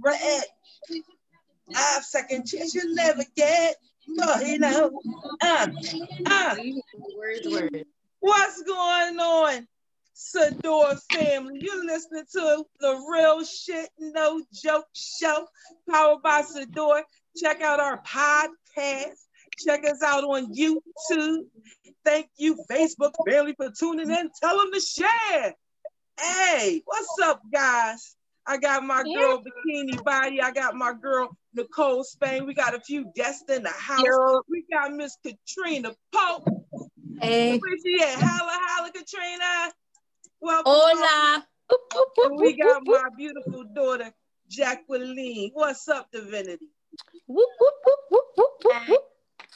red. Five second chance you never get. But you know, uh, uh. What's going on, Sador family? You're listening to the real shit, no joke show, powered by Sador. Check out our podcast. Check us out on YouTube. Thank you, Facebook family, for tuning in. Tell them to share. Hey, what's up, guys? I got my girl Bikini Body. I got my girl Nicole Spain. We got a few guests in the house. We got Miss Katrina Pope. Hey. Where she at? Holla, holla, Katrina. Welcome. Hola. And we got my beautiful daughter, Jacqueline. What's up, Divinity? Whoop, whoop, whoop, whoop, whoop, whoop, whoop.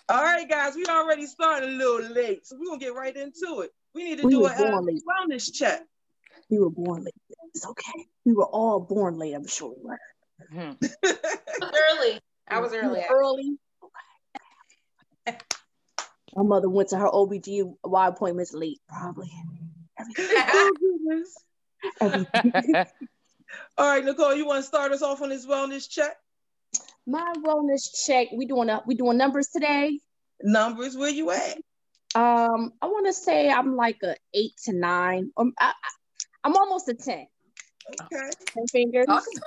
All right, guys, we already started a little late, so we're gonna get right into it. We need to We do a uh, wellness check. We were born late. It's okay. We were all born late. I'm sure we were. Early. I was We early. were early. My mother went to her OBGY appointments late, probably. oh, goodness. All right, Nicole, you want to start us off on this wellness check? My wellness check. We doing a, we doing numbers today. Numbers, where you at? Um, I want to say I'm like a eight to nine. Um, I, I, I'm almost a ten. Okay. Ten fingers. Awesome.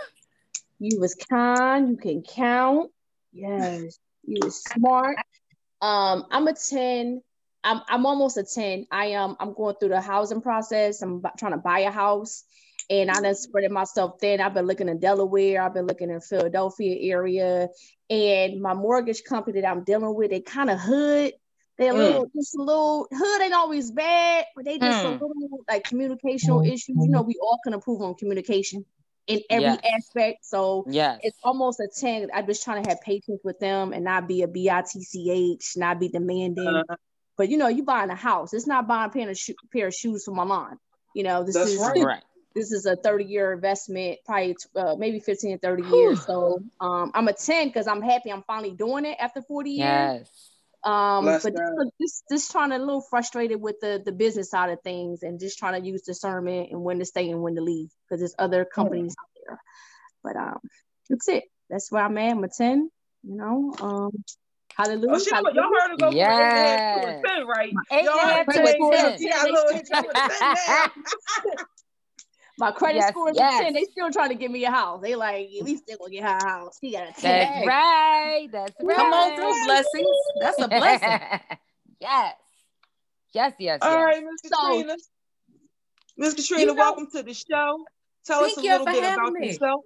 You was kind. You can count. Yes. You was smart. Um, I'm a ten. I'm I'm almost a ten. I am. I'm going through the housing process. I'm bu- trying to buy a house, and I done spreading myself thin. I've been looking in Delaware. I've been looking in Philadelphia area, and my mortgage company that I'm dealing with, they kind of hood. They're a Mm. little, just a little hood ain't always bad, but they just a Mm. little like communicational issues. You know, we all can improve on communication in every Yes. aspect. So Yes. it's almost a 10. I'm just trying to have patience with them and not be a a B-I-T-C-H, not be demanding. Uh, but you know, you buying a house. It's not buying a pair of, sho- pair of shoes for my lawn. You know, this That's is right. right. this is a 30 year investment, probably uh, maybe 15 or 30 years. So um, I'm a 10 because I'm happy I'm finally doing it after 40 years. Yes. Um, Bless but God. just, just just trying to a little frustrated with the the business side of things and just trying to use discernment and when to stay and when to leave because there's other companies out there. But um, that's it. That's where I'm at. I'm a 10, you know. Um, hallelujah. Oh, she, y'all heard her go from eight and a half to a Yes. ten, right? Eight Y'all heard her to go a eight and a half. 10. My credit Yes, score is yes. 10. They still trying to give me a house. They like, at least they gonna get her a house. He got a 10. That's right. That's right. Come on through, blessings. That's a blessing. yes. Yes, yes, All yes. right, Miss So- Katrina. Miss Katrina, You know- welcome to the show. Tell us Thank a you little for bit having about me. yourself.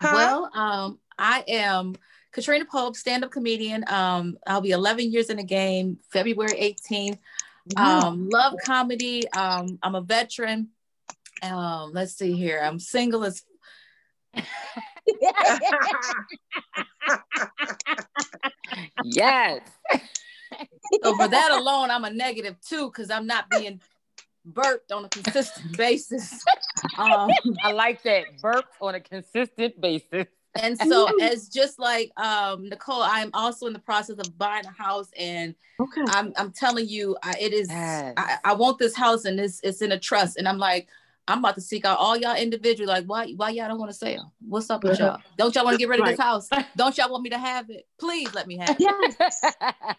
Huh? Well, um, I am Katrina Pope, stand-up comedian. Um, I'll be 11 years in the game, February 18th. Um, love comedy. Um, I'm a veteran. Um, let's see here. I'm single as Yes. so for that alone, I'm a negative two because I'm not being burped on a consistent basis. Um, I like that. Burps on a consistent basis. and so as just like um Nicole, I'm also in the process of buying a house and okay. I'm I'm telling you, I, it is. Yes. I, I want this house, and it's it's in a trust, and I'm like, I'm about to seek out all y'all individually. Like, why why y'all don't want to sell? What's up with y'all? Don't y'all want to get rid of this house? Don't y'all want me to have it? Please let me have it. Yes.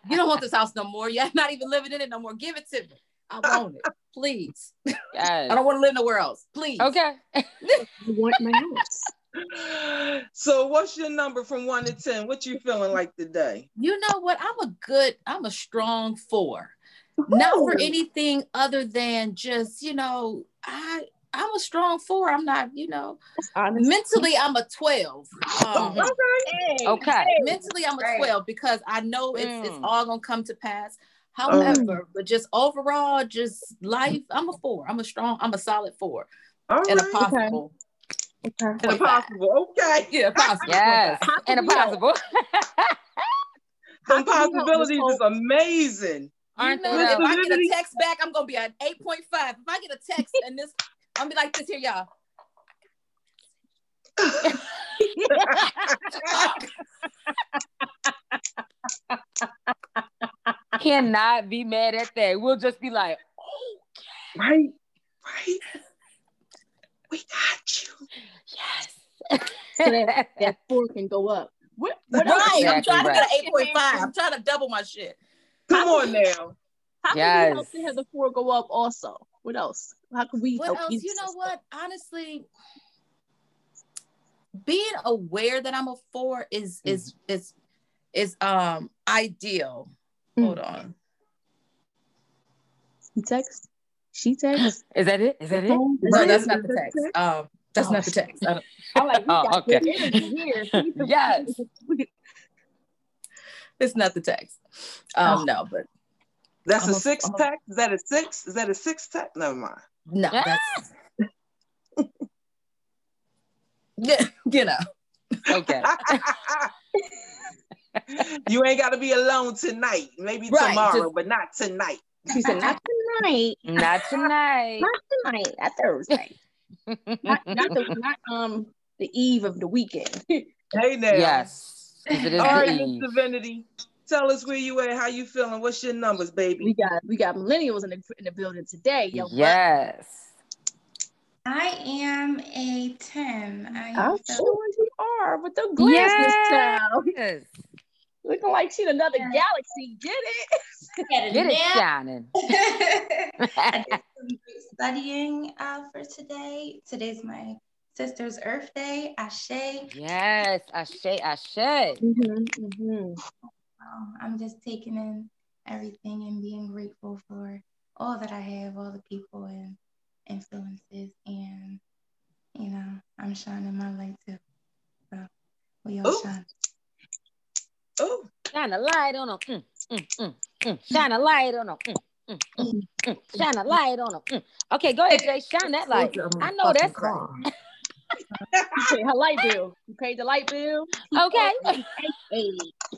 You don't want this house no more. You're not even living in it no more. Give it to me. I want it, please. Yes. I don't want to live nowhere else. Please. Okay. I want my house. So, what's your number from one to ten? What you feeling like today? You know what? I'm a good. I'm a strong four. Not for anything other than just you know I. I'm a strong four. I'm not, you know, That's mentally I'm a 12. Um, Mhm. Okay. mentally I'm a 12 because I know it's it's Mm. all gonna come to pass. However, but just overall, just life, I'm a four. I'm a strong, I'm a solid four. All And a possible. Okay. And a possible. Okay. Yeah, possible. Yes. point And a possible. Some How can we help this possibilities is amazing. You Aren't know, they if? I get a text back, I'm gonna be at 8.5. If I get a text and this, I'm gonna be like this here, y'all. Cannot be mad at that. We'll just be like, okay. Right? Right? We got you. yes. so that, that four can go up. What, what Right. I'm Exactly trying to get an eight point five. I'm trying to double my shit. Come on now. How can Yes. we help to have the four go up also? What else? How can we What help else? You know what? Honestly, being aware that I'm a four is is is is um ideal. Mm. Hold on. He text. She text. Is that it? Is that it? No, that's not the text. Um, that's Oh. not the text. I don't- I'm like, Oh, okay. good energy here. Yes. It's not the text. Um, Oh. no, but That's I'm a a- six I'm a- pack. Is that a six? Is that a six pack? Never mind. No, Ah. that's yeah, you know. Okay. You ain't got to be alone tonight. Maybe Right, tomorrow, just- but not tonight. She said, not tonight. Not tonight. Not tonight. Not Thursday. not, not the not um the eve of the weekend. Hey now. Yes. It is All the right. Miss Divinity. Tell us where you at. How you feeling? What's your numbers, baby? we got we got millennials in the in the building today. Yo, Yes. I am a 10. I I'm so sure you are with the glasses child. Yes. Looking like she in another Yeah. galaxy. Get it? Get Get it nap. shining. I did some great studying uh, for today. Today's my sister's Earth Day, Ashe. yes. Ashe, Ashe. Mm-hmm, mm-hmm. Um, I'm just taking in everything and being grateful for all that I have, all the people and influences, and you know, I'm shining my light too. So we all Ooh. shine. Oh, Shine a light on them. Mm, mm, mm, mm. Shine a light on them. Mm, mm, mm, mm. Shine a light on them. Mm. Okay, go ahead, Jay. Shine that light. I know that's right. You paid her light bill. You paid the light bill. Okay. Hey.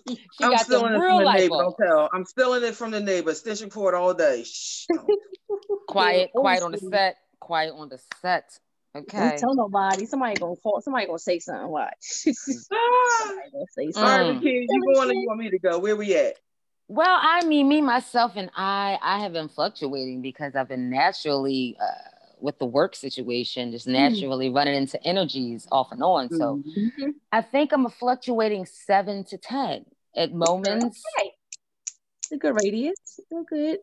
She I'm got stealing the it real from the neighbor. bulb. Don't tell. I'm stealing it from the neighbor. Extension cord all day. Shh. Quiet, quiet on the set. Quiet on the set. Okay. Don't Okay. tell nobody. Somebody gonna call. Somebody gonna say something. Watch. Somebody gonna say something. right, Mm. kids, you going or you want me to go? Where we at? Well, I mean, me, myself, and I, I have been fluctuating because I've been naturally, uh, with the work situation, just naturally running into energies off and on. So Mhm. I think I'm a fluctuating seven to 10 at moments. Okay. It's a good radius. Still good.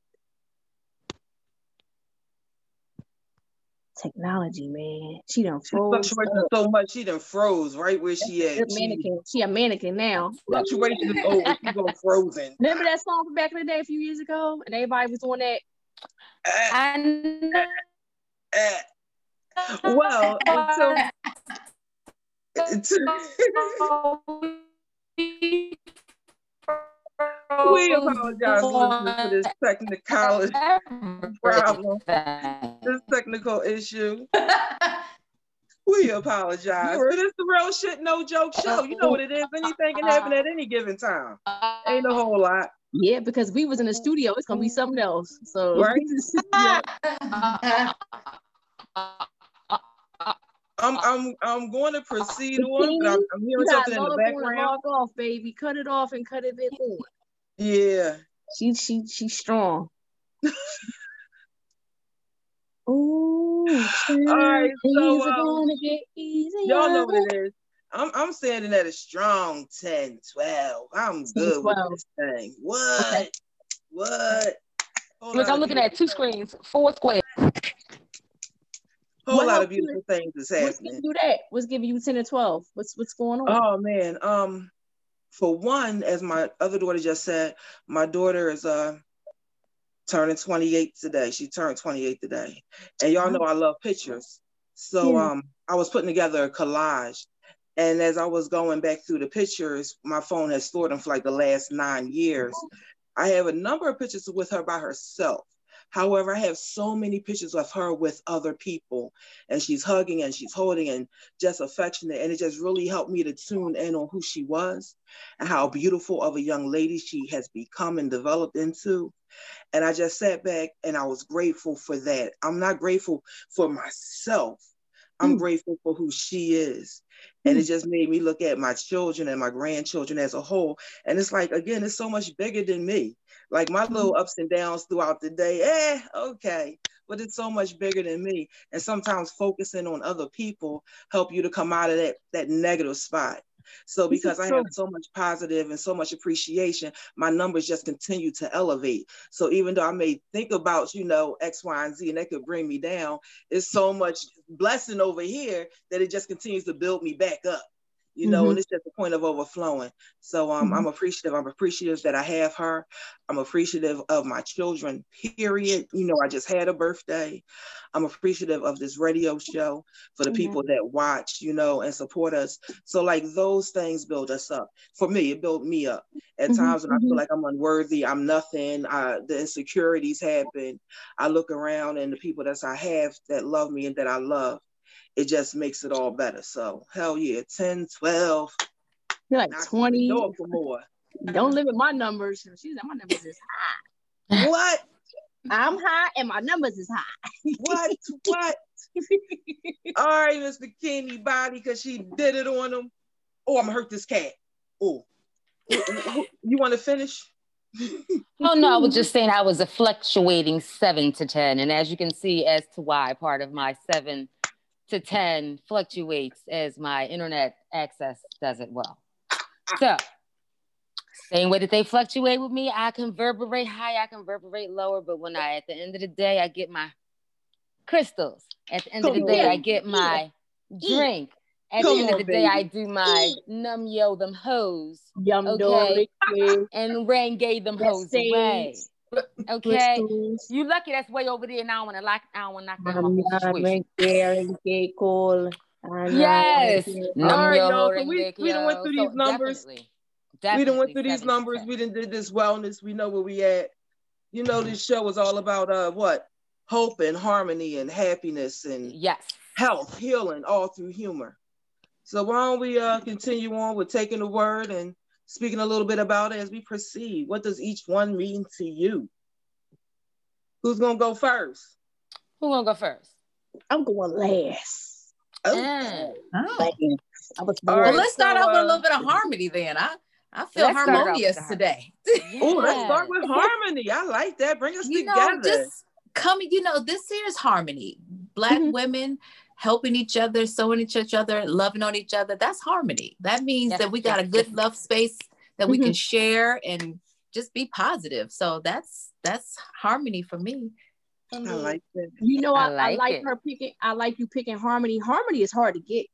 Technology, man. She done She froze. so much, she done froze right where she Good at. She, mannequin. She a mannequin now. fluctuation is over. She go frozen. Remember that song from back in the day a few years ago? And everybody was doing that. Eh, I know. eh. Well, until, we apologize for this technical problem, this technical issue. We apologize. But it's the real shit, no joke show. You know what it is. Anything can happen at any given time. Ain't a whole lot. Yeah, because we was in the studio. It's gonna be something else. So Right. I'm I'm I'm going to proceed on, but I'm, hearing something in the background. off, baby. Cut it off and cut it on. Yeah. She she she's strong. Ooh, All right, so, um, gonna get easier. Y'all know what it is. I'm I'm standing at a strong 10, 12. I'm 10, good 12. with this thing. What? Okay. What? Whole Look, I'm looking at two screens, four squares. Whole What lot of helped you- beautiful things is What's happening. giving you that? What's giving you 10 and 12? What's what's going on? Oh man. Um, for one, as my other daughter just said, my daughter is uh turning 28 today. She turned 28 today. And y'all know I love pictures. So Yeah. um I was putting together a collage. And as I was going back through the pictures, my phone has stored them for like the last nine years. I have a number of pictures with her by herself. However, I have so many pictures of her with other people, and she's hugging and she's holding and just affectionate. And it just really helped me to tune in on who she was and how beautiful of a young lady she has become and developed into. And I just sat back and I was grateful for that. I'm not grateful for myself. I'm Mm. grateful for who she is. And it just made me look at my children and my grandchildren as a whole. And it's like, again, it's so much bigger than me. Like my little ups and downs throughout the day, eh, okay. but it's so much bigger than me. And sometimes focusing on other people help you to come out of that that negative spot. So because I have so much positive and so much appreciation, my numbers just continue to elevate. So even though I may think about, you know, X, Y, and Z, and that could bring me down, it's so much blessing over here that it just continues to build me back up you know, mm-hmm. and it's just a point of overflowing. So um, mm-hmm. I'm appreciative. I'm appreciative that I have her. I'm appreciative of my children, period. You know, I just had a birthday. I'm appreciative of this radio show for the mm-hmm. people that watch, you know, and support us. So like those things build us up. For me, it built me up. At mm-hmm. times when I feel mm-hmm. like I'm unworthy, I'm nothing, uh, the insecurities happen. I look around and the people that I have that love me and that I love, it just makes it all better. So hell yeah, 10, 12. You're like 20. For more. Don't limit my numbers. She's like, my numbers is high. What? I'm high and my numbers is high. what? What? all right, Mr. Kenny Body, because she did it on him. Oh, I'm gonna hurt this cat. Oh. you want to finish? oh no, I was just saying I was a fluctuating seven to ten, and as you can see, as to why part of my seven to 10 fluctuates as my internet access does it well. So, same way that they fluctuate with me, I can reverberate high, I can reverberate lower, but when I, at the end of the day, I get my crystals. At the end of the day, I get my drink. At Come the end on, of the day, I do my num yo them hoes. Yum okay? and renge them hoes away. Okay, you lucky that's way over there now. When I like, I want to knock off the cool. Yes, all right, y'all. So we we done went through these numbers. Definitely, definitely we done went through these numbers. We didn't did this wellness. We know where we at. You know, this show is all about uh what hope and harmony and happiness and yes, health, healing, all through humor. So why don't we uh continue on with taking the word and speaking a little bit about it as we proceed. What does each one mean to you? Who's gonna go first? Who's gonna go first? I'm going last. Oh. Mm. oh. I was well, let's start so, off with a little bit of harmony then. I I feel harmonious today. Oh, let's start with harmony. I like that. Bring us you together. Know, just coming, you know, this here is harmony. Black mm-hmm. women helping each other, sewing each other, loving on each other. That's harmony. That means yes, that we got yes, a good yes. love space that we mm-hmm. can share and just be positive. So that's that's harmony for me. I like that. You know, I, I like, I like her picking. I like you picking harmony. Harmony is hard to get.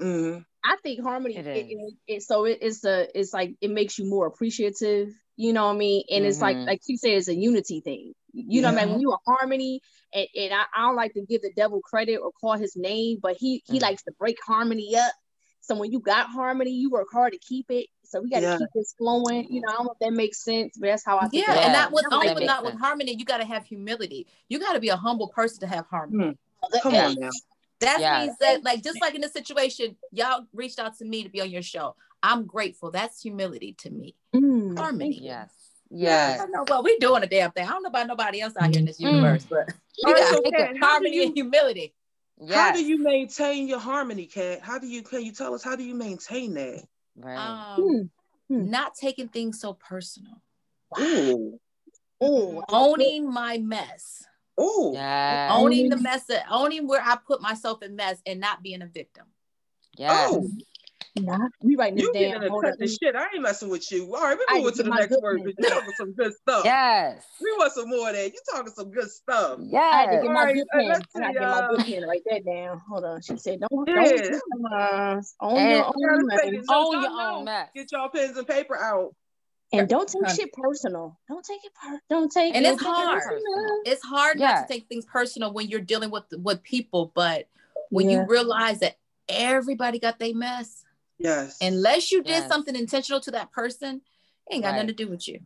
Mm-hmm. I think harmony. It it, it, it, so it's a. It's like it makes you more appreciative. You know what I mean? And mm-hmm. it's like mm-hmm. like she said, it's a unity thing. You know what I mean? When you are harmony, and, and I, I, don't like to give the devil credit or call his name, but he he mm. likes to break harmony up. So when you got harmony, you work hard to keep it. So we got to yeah. keep this flowing. You know, I don't know if that makes sense, but that's how I think. Yeah, and that with only with not sense. with harmony, you got to have humility. You got to be a humble person to have harmony. Mm. Come on now. That yeah. means that, like, just like in this situation, y'all reached out to me to be on your show. I'm grateful. That's humility to me. Mm. Harmony. Yes. Yes. know, well, we're doing a damn thing. I don't know about nobody else out here in this mm. universe, but we got okay. harmony you, and humility. Yes. How do you maintain your harmony, Kat? How do you can you tell us how do you maintain that? Right. Um, hmm. Not taking things so personal. Ooh. Ooh. Owning my mess. Ooh. Yes. Owning the mess, owning where I put myself in mess and not being a victim. Yes. Oh. Not we writing this you down. You getting this shit. I ain't messing with you. All right, we moving to the next word. You talking some good stuff. Yes. We want some more of that. You talking some good stuff. Yes. I had to get my right, good uh, pen. I had to get my uh, good pen. Write that down. Hold on. She said, "Don't, yeah. don't own your own mess. Own your own mess. Get y'all pens and paper out." And don't take shit personal. Don't take it per- don't take and it. it's hard. It it's hard yeah. not to take things personal when you're dealing with with people, but when yeah. you realize that everybody got their mess, Yes. Unless you did yes. something intentional to that person, ain't got right. nothing to do with you.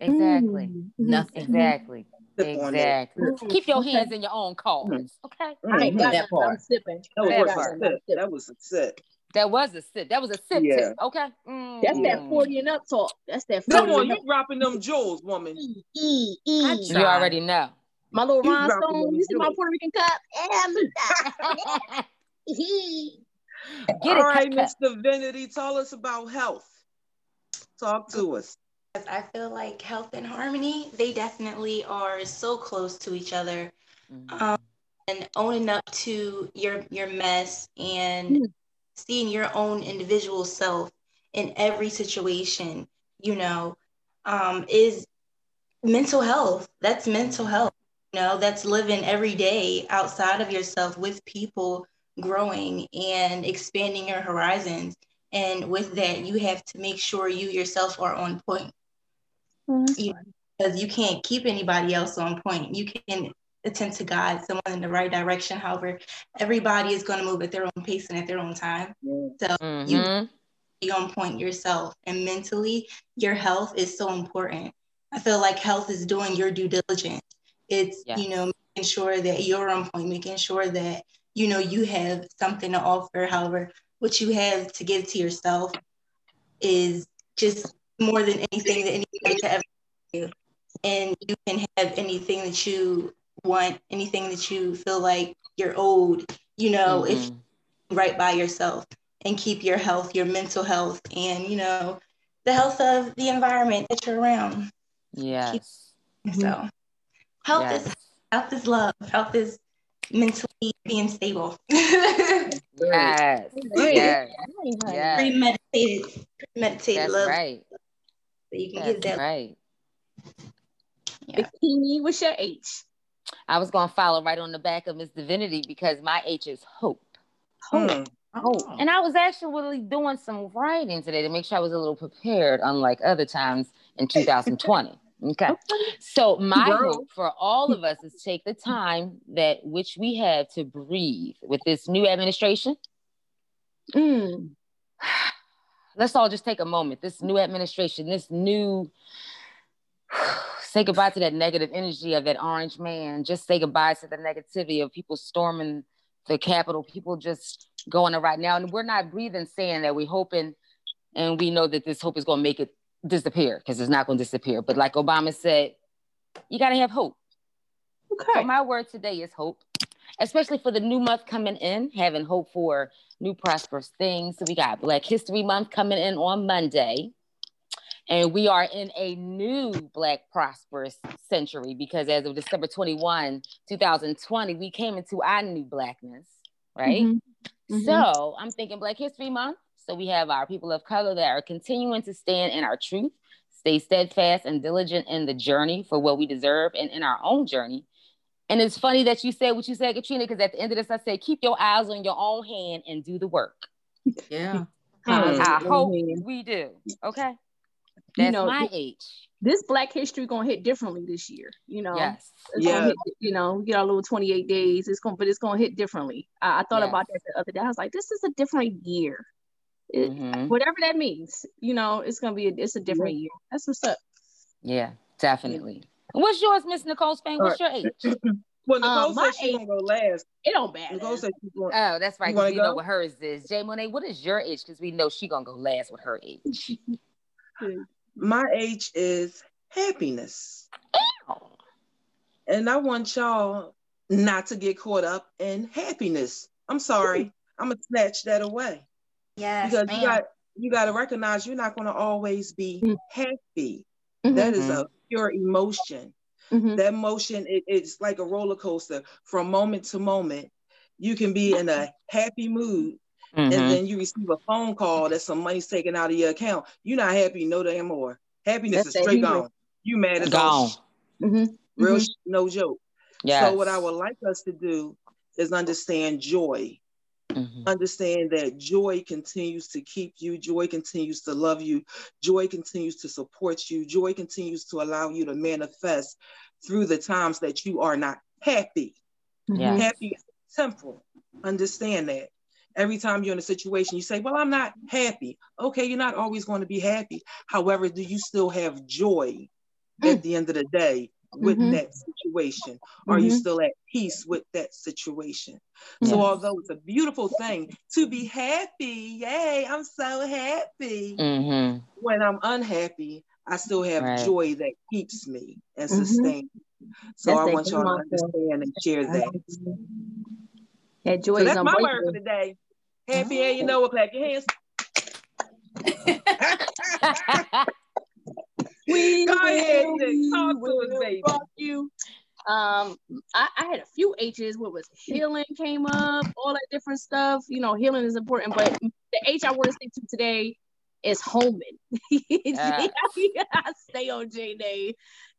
Exactly. Mm-hmm. Nothing. Exactly. Exactly. Keep your hands in your own cause. Mm-hmm. Okay. Mm-hmm. I ain't got that part. I'm sipping. That was, a sip. that was a sip. That was a sip. That was a sip. Yeah. Okay. Mm. That's that 40 and up talk. That's that 40 Come on, you dropping them jewels, woman. E, e, e. You already know. My little rhinestone. You see my Puerto Rican cup? Get All it, right, Miss Divinity, tell us about health. Talk to us. I feel like health and harmony, they definitely are so close to each other. mm-hmm. um, and owning up to your your mess and mm-hmm. seeing your own individual self in every situation, you know, um, is mental health. That's mental health. You know, that's living every day outside of yourself with people growing and expanding your horizons. And with that, you have to make sure you yourself are on point. Mm-hmm. You, because you can't keep anybody else on point. You can attempt to guide someone in the right direction. However, everybody is going to move at their own pace and at their own time. So mm-hmm. you be on point yourself. And mentally, your health is so important. I feel like health is doing your due diligence. It's, yeah. you know, making sure that you're on point, making sure that, you know, you have something to offer. However, what you have to give to yourself is just more than anything that anybody could ever do. And you can have anything that you want, anything that you feel like you're owed, you know, mm-hmm. if right by yourself and keep your health, your mental health, and, you know, the health of the environment that you're around. Yes. So health yes. is health is love. Health is mentally being stable. yes. Yes. yes. Premeditated. Premeditated That's love. right. So you can That's get that. right. Yeah. Bikini, what's your H? I was gonna follow right on the back of Miss Divinity because my H is hope. Hope. Hmm. Oh, and I was actually doing some writing today to make sure I was a little prepared, unlike other times in 2020. Okay. So my Girl. hope for all of us is take the time that which we have to breathe with this new administration. Mm. Let's all just take a moment. This new administration, this new say goodbye to that negative energy of that orange man. Just say goodbye to the negativity of people storming the Capitol, people just going to right now. And we're not breathing saying that we're hoping and we know that this hope is going to make it disappear because it's not going to disappear. But like Obama said, you got to have hope. Okay. So my word today is hope, especially for the new month coming in, having hope for new prosperous things. So we got Black History Month coming in on Monday. And we are in a new Black prosperous century because as of December 21, 2020, we came into our new Blackness, right? Mm-hmm. Mm-hmm. So I'm thinking Black History Month. So we have our people of color that are continuing to stand in our truth, stay steadfast and diligent in the journey for what we deserve and in our own journey. And it's funny that you said what you said, Katrina, because at the end of this, I said, keep your eyes on your own hand and do the work. Yeah. I hope we do. Okay. That's you know, my age. This Black History gonna hit differently this year. You know, yes, yeah. Hit, you know, we get our little twenty eight days. It's gonna, but it's gonna hit differently. I, I thought yes. about that the other day. I was like, this is a different year. It, mm-hmm. Whatever that means, you know, it's gonna be. A, it's a different year. That's what's up. Yeah, definitely. Yeah. What's yours, Miss Nicole Spain? What's your age? well, Nicole um, said she's gonna go last. It don't matter. Nicole said she's going. Oh, that's right. You, you know what hers is. Jay Monet, what is your age? Because we know she gonna go last with her age. My age is happiness. And I want y'all not to get caught up in happiness. I'm sorry. I'm gonna snatch that away. Yes, because you got you got to recognize you're not going to always be mm-hmm. happy. Mm-hmm. That is a pure emotion. Mm-hmm. That emotion it, it's like a roller coaster from moment to moment. You can be in a happy mood Mm-hmm. and then you receive a phone call that some money's taken out of your account, you're not happy no damn more. Happiness That's is straight gone. You mad as gone. Mm-hmm. Real mm-hmm. no joke. Yes. So what I would like us to do is understand joy. Mm-hmm. Understand that joy continues to keep you, joy continues to love you, joy continues to support you, joy continues to allow you to manifest through the times that you are not happy. Yes. Happy is temporal. Understand that. Every time you're in a situation, you say, Well, I'm not happy. Okay, you're not always going to be happy. However, do you still have joy at the end of the day with mm-hmm. that situation? Mm-hmm. Are you mm-hmm. still at peace with that situation? Yes. So, although it's a beautiful thing to be happy, yay, I'm so happy. Mm-hmm. When I'm unhappy, I still have right. joy that keeps me and mm-hmm. sustains. So That's I want y'all to understand and share that. That joy so that's my word for the day. Happy and you know what, clap your hands. we Go ahead, talk to us, baby. You. Um, I, I had a few H's. What was healing came up, all that different stuff. You know, healing is important, but the H I want to stick to today is Holman. Yeah. I stay on J Day,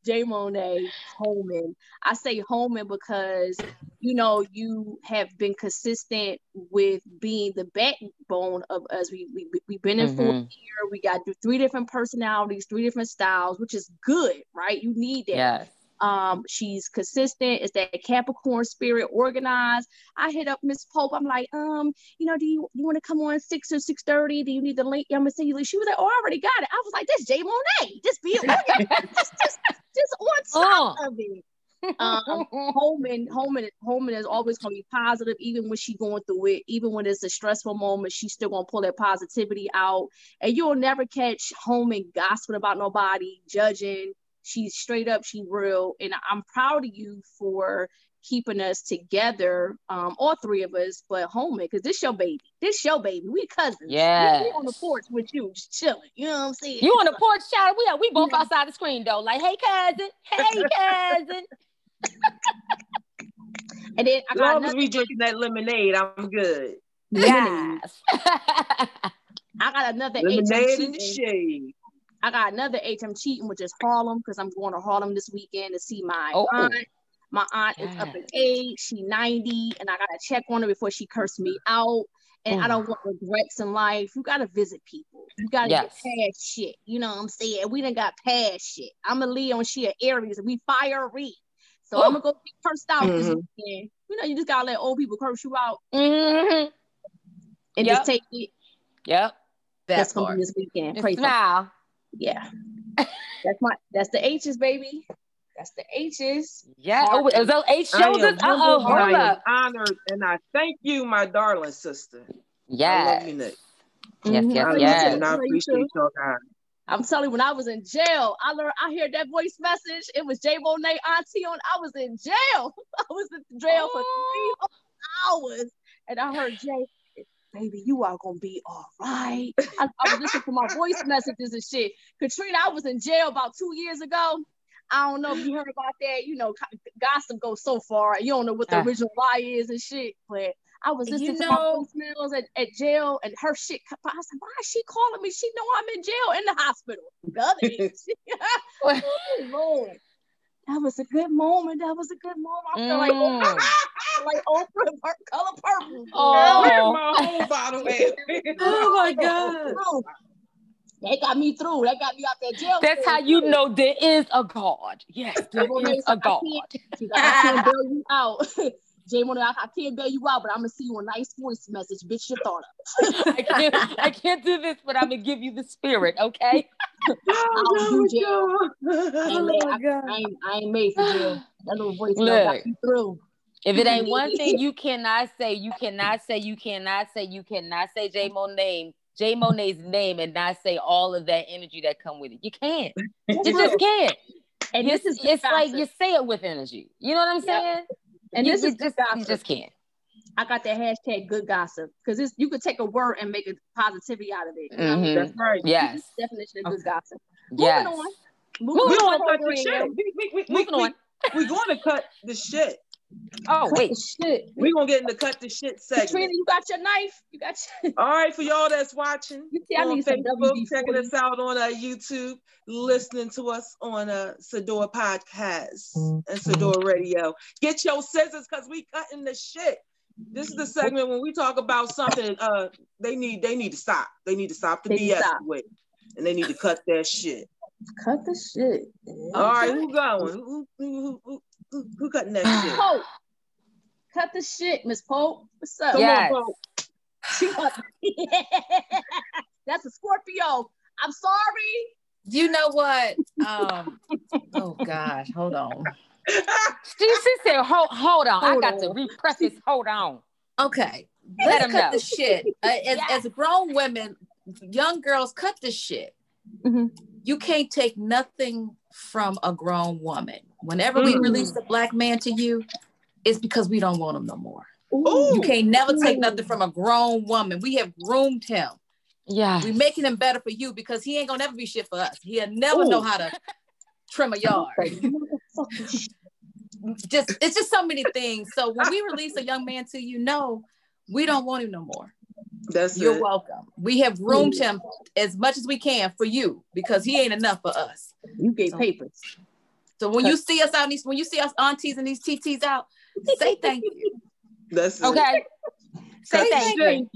J Monet, Holman. I say Holman because you know you have been consistent with being the backbone of us. We we we've been in fourth Mhm. year. We got three different personalities, three different styles, which is good, right? You need that. Yes. Um, she's consistent. It's that Capricorn spirit, organized. I hit up Miss Pope. I'm like, um, you know, do you you want to come on six or six thirty? Do you need the link? I'm gonna send you. Link. She was like, oh, I already got it. I was like, that's Jay Monet. Just be just, just, just on top Uh. of it. Um, Holman, Holman, Holman is always gonna be positive, even when she's going through it. Even when it's a stressful moment, she's still gonna pull that positivity out. And you'll never catch Holman gossiping about nobody, judging. She's straight up, she real, and I'm proud of you for keeping us together, um, all three of us, but Holman, because this your baby, this your baby. We cousins. We- we, on the porch with you, just chilling. You know what I'm saying? You on the porch, child? We are. We both outside the screen though. Like, hey, cousin. Hey, cousin. And then I As got long as another we drinking that lemonade, I'm good. Yes. I got another HM Lemonade in the cheating. shade. I got another HM cheating, which is Harlem, because I'm going to Harlem this weekend to see my Oh. aunt. My aunt is up in age, she 90, and I gotta check on her before she cursed me out. And I don't mm. want regrets in life. You gotta visit people. You gotta Yes. get past shit. You know what I'm saying? We done got past shit. I'm a Leo and she an Aries, and we fiery. So I'm gonna go get cursed out this Mhm. weekend. You know, you just gotta let old people curse you out Mhm. and Yep. just take it. Yep. That That's gonna be this weekend. Just Pray for me. smile. Yeah. That's my that's the H's, baby. That's the H's. Yeah. Oh, is those eight I am shoulders? Uh oh. Hold up. honored, and I thank you, my darling sister. I Yes. love you, Nick. Yes, Mhm. yes, I love yes. you, and I appreciate too. y'all guys. I'm telling you, when I was in jail, I learned I heard that voice message. It was J Monet Auntie on. I was in jail. I was in jail for three hours. And I heard Jay, baby, you are gonna be all right. I, I was listening to my voice messages and shit. Katrina, I was in jail about two years ago. I don't know if you heard about that. You know, gossip goes so far. You don't know what the Ah. original lie is and shit. But I was You listening to know- my voicemails at, at jail and her shit. I was like, why is she calling me? She know I'm in jail in the hospital. The other oh, Lord. That was a good moment. That was a good moment. I feel like Mm. like Oprah pur- color purple. Oh. Where's my whole bottle at? Oh my God. They got me through. They got me out that jail. That's how you know there is a God. Yes, there is a God. I can't bail you out. Jay Monet, I, I can't bail you out, but I'm gonna see you a nice voice message. Bitch, your thought of. I can't, I can't do this, but I'm gonna give you the spirit, okay? I'll oh, do. I Oh ain't, made, my I, God. I ain't, I ain't made for jail. That little voice note Look. got me through. If it ain't one thing you cannot say, you cannot say, you cannot say, you cannot say J Mo name, J Monet's name, and not say all of that energy that come with it. You can't. That's You just can't. And It's, this is it's like you say it with energy. You know what I'm Yep. Saying? and you, this you is just good you just can't. I got that hashtag good gossip because you could take a word and make a positivity out of it. You know? Mhm. That's right. Yes. Definition of good gossip. Yes. Moving on. We Moving don't on. cut the shit. We, we, we, we, Moving on. we, we going to cut the shit. Oh wait. Shit. We gonna get in the cut the shit Katrina, segment. you got your knife. You got your. All right, for y'all that's watching You see, I on need Facebook, WD-40. checking us out on uh, YouTube, listening to us on uh, Sador Podcast and Sador Radio. Get your scissors because we cutting the shit. This is the segment when we talk about something. Uh, they need they need to stop. They need to stop the They BS stop. with, and they need to cut that shit. Cut the shit. All right, who going? Who who who, who, who, who cutting? Pope. Cut the shit, Miss Pope. What's up? Come Yes. on, bro. She got- That's a Scorpio. I'm sorry. You know what? Um, oh gosh, hold on. She, she said, hold, hold on. Hold I got on. to this. Hold on. Okay, Let let's 'em cut know. the shit. Uh, as, Yes. as grown women, young girls, cut the shit. Mhm. You can't take nothing from a grown woman. Whenever we Mm. release a black man to you, it's because we don't want him no more. Ooh. You can't never take nothing from a grown woman. We have groomed him. Yeah. We're making him better for you because he ain't gonna never be shit for us. He'll never know how to trim a yard. Just it's just so many things. So when we release a young man to you, no, we don't want him no more. That's You're it. welcome. We have roomed him as much as we can for you because he ain't enough for us. You gave So- papers. So when you see us out in these, when you see us aunties and these TTs out, say thank you. That's it. Okay. Say thank shit. you.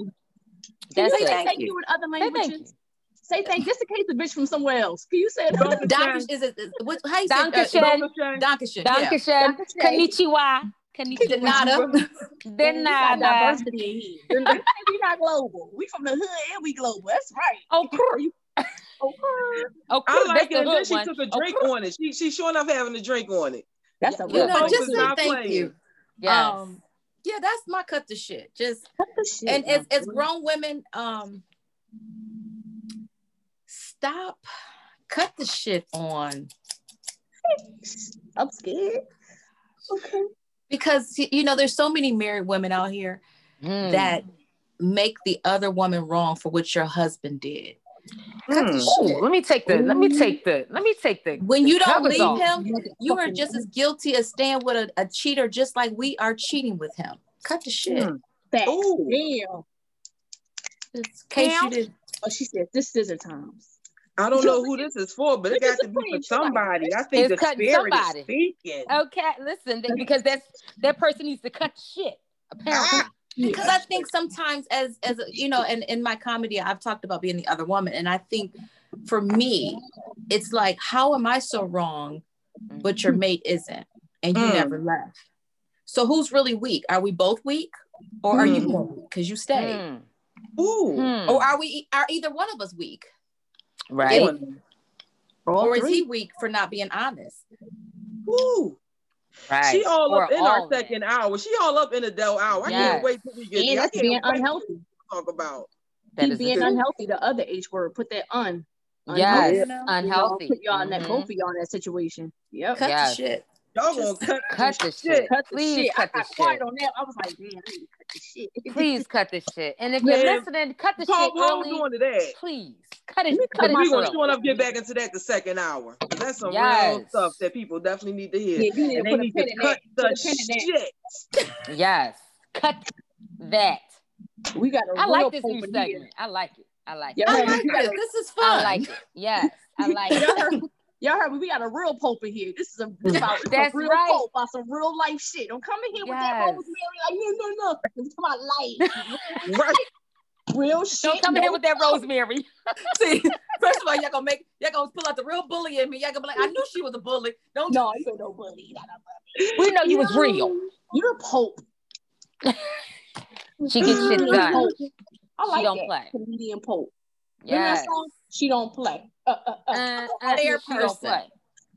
Can you That's say thank you in other Say thank you. languages? Say thank just in case the bitch from somewhere else. Can you say it? Danke Danke is it? is- What? How you say? Dankeschön. Uh, Dankeschön. Yeah. Dankeschön. you De Konnichiwa. nada. De We nada. diversity in here. we not global. We from the hood and we global. That's right. Oh, crrr. Okay. Oh, I like That's it. And then hood she one. took a Oh, drink on it. She she sure enough having a drink on it. That's a Yeah. You know, just is say not thank playing. you. Yes. Um, yeah, that's my cut the shit. Just Cut the shit. and as, as grown women, um, stop, cut the shit on I'm scared. Okay. Because you know there's so many married women out here Hmm. that make the other woman wrong for what your husband did. Cut the shit. Ooh, let me take the let me take the let me take the When you don't leave off. him, you are just as guilty as staying with a, a cheater, just like we are cheating with him. Cut the shit. Facts. Ooh. Damn. Just in case you did. Oh, she said this scissor times. I don't know who this is for, but it got to be for for somebody. I think It's the cutting spirit somebody. is speaking. Okay, listen, th- because that's that person needs to cut shit. Apparently. because I think sometimes as as you know, and in my comedy, I've talked about being the other woman, and I think for me, it's like, how am I so wrong, but your mate isn't, and you Mm. never left? So who's really weak? Are we both weak, or are you Mm. more weak because you stayed, Hmm. Ooh. Hmm. or are we? Are either one of us weak, right. All or is he weak for not being honest? Ooh. Right. She all Or up in all our of it. second hour. She all up in the Dell hour. I Yes. can't wait till we get And there. I that's can't being wait till unhealthy. talk about. That Keep being unhealthy. The other H word. Put that un. Yes, unhealthy. You know? unhealthy. Put y'all in that. Mhm. Both of y'all in that situation. Yep. Cut Yes. the shit. Y'all Just gonna cut, Cut the the shit. Cut the Please shit. cut I the got quiet shit. on that. I was like, damn, I need to cut the shit. Please cut this shit. And if Man, you're listening, cut the Paul, shit what we early. doing to that? Please cut it. Cut cut it my We're gonna short. sure get back into that the second hour. That's some real Yes. stuff that people definitely need to hear. Yeah, you need to they put need pin to cut that. the Put a pin in that. shit. Yes. Cut that. We got a I like this new Pope in here. segment. I like it. I like Yeah, it. I like You this. This is fun. I like it. Yes. I like it. Y'all heard me? We got a real Pope in here. This is a, this about, this That's a real right. Pope about some real life shit. Don't come in here with that Yes. rosemary like, no, no, no. It's about life. Right. real shit. Don't come in here with that rosemary. See, first of all, y'all gonna make y'all gonna pull out the real bully in me. Y'all gonna be like, I knew she was a bully. Don't No, you no bully. We know you was real. You're a Pope. She gets shit done. I She like don't that. play. Comedian Pope. Yes. song? She don't play. Uh, uh, uh. Uh, Fair she don't person. play.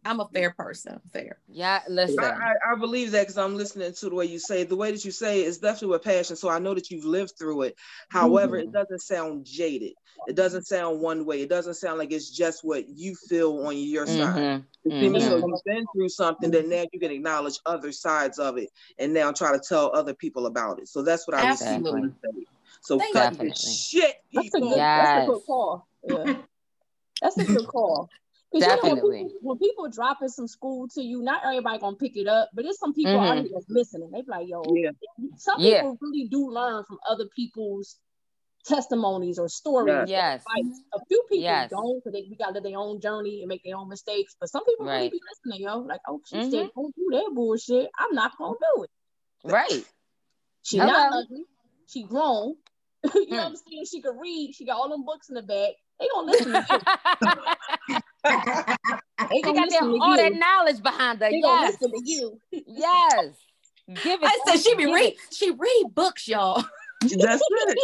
I'm a fair person. Fair. Yeah, listen. I, I, I believe that because I'm listening to the way you say it. The way that you say it is definitely with passion. So I know that you've lived through it. However, it doesn't sound jaded. It doesn't sound one way. It doesn't sound like it's just what you feel on your side. Mhm. It seems as though Mhm. you've been through something that now you can acknowledge other sides of it and now try to tell other people about it. So that's what I receive Absolutely. you say. So Thank cut you. this Definitely. shit, That's a people. good, that's a good call. Yeah. That's a good call. 'Cause you know, when people, when people dropping some school to you, not everybody gonna pick it up, but there's some people out Mhm. here that's listening. They be like, yo, Yeah. some Yeah. people really do learn from other people's testimonies or stories. Yes. or advice. A few people Yes. don't, because they we got to live their own journey and make their own mistakes. But some people really Right. be listening, yo. Like, oh, she Mhm. said, don't do that bullshit. I'm not gonna do it. Right. She Hello. not ugly. She grown. you know Mm. what I'm saying? She can read. She got all them books in the back. They gonna listen to you. They gonna got that, listen to all that knowledge behind her. They gonna Yes. listen to you. Yes. Give it. I said she be read it. she read books, y'all. That's it.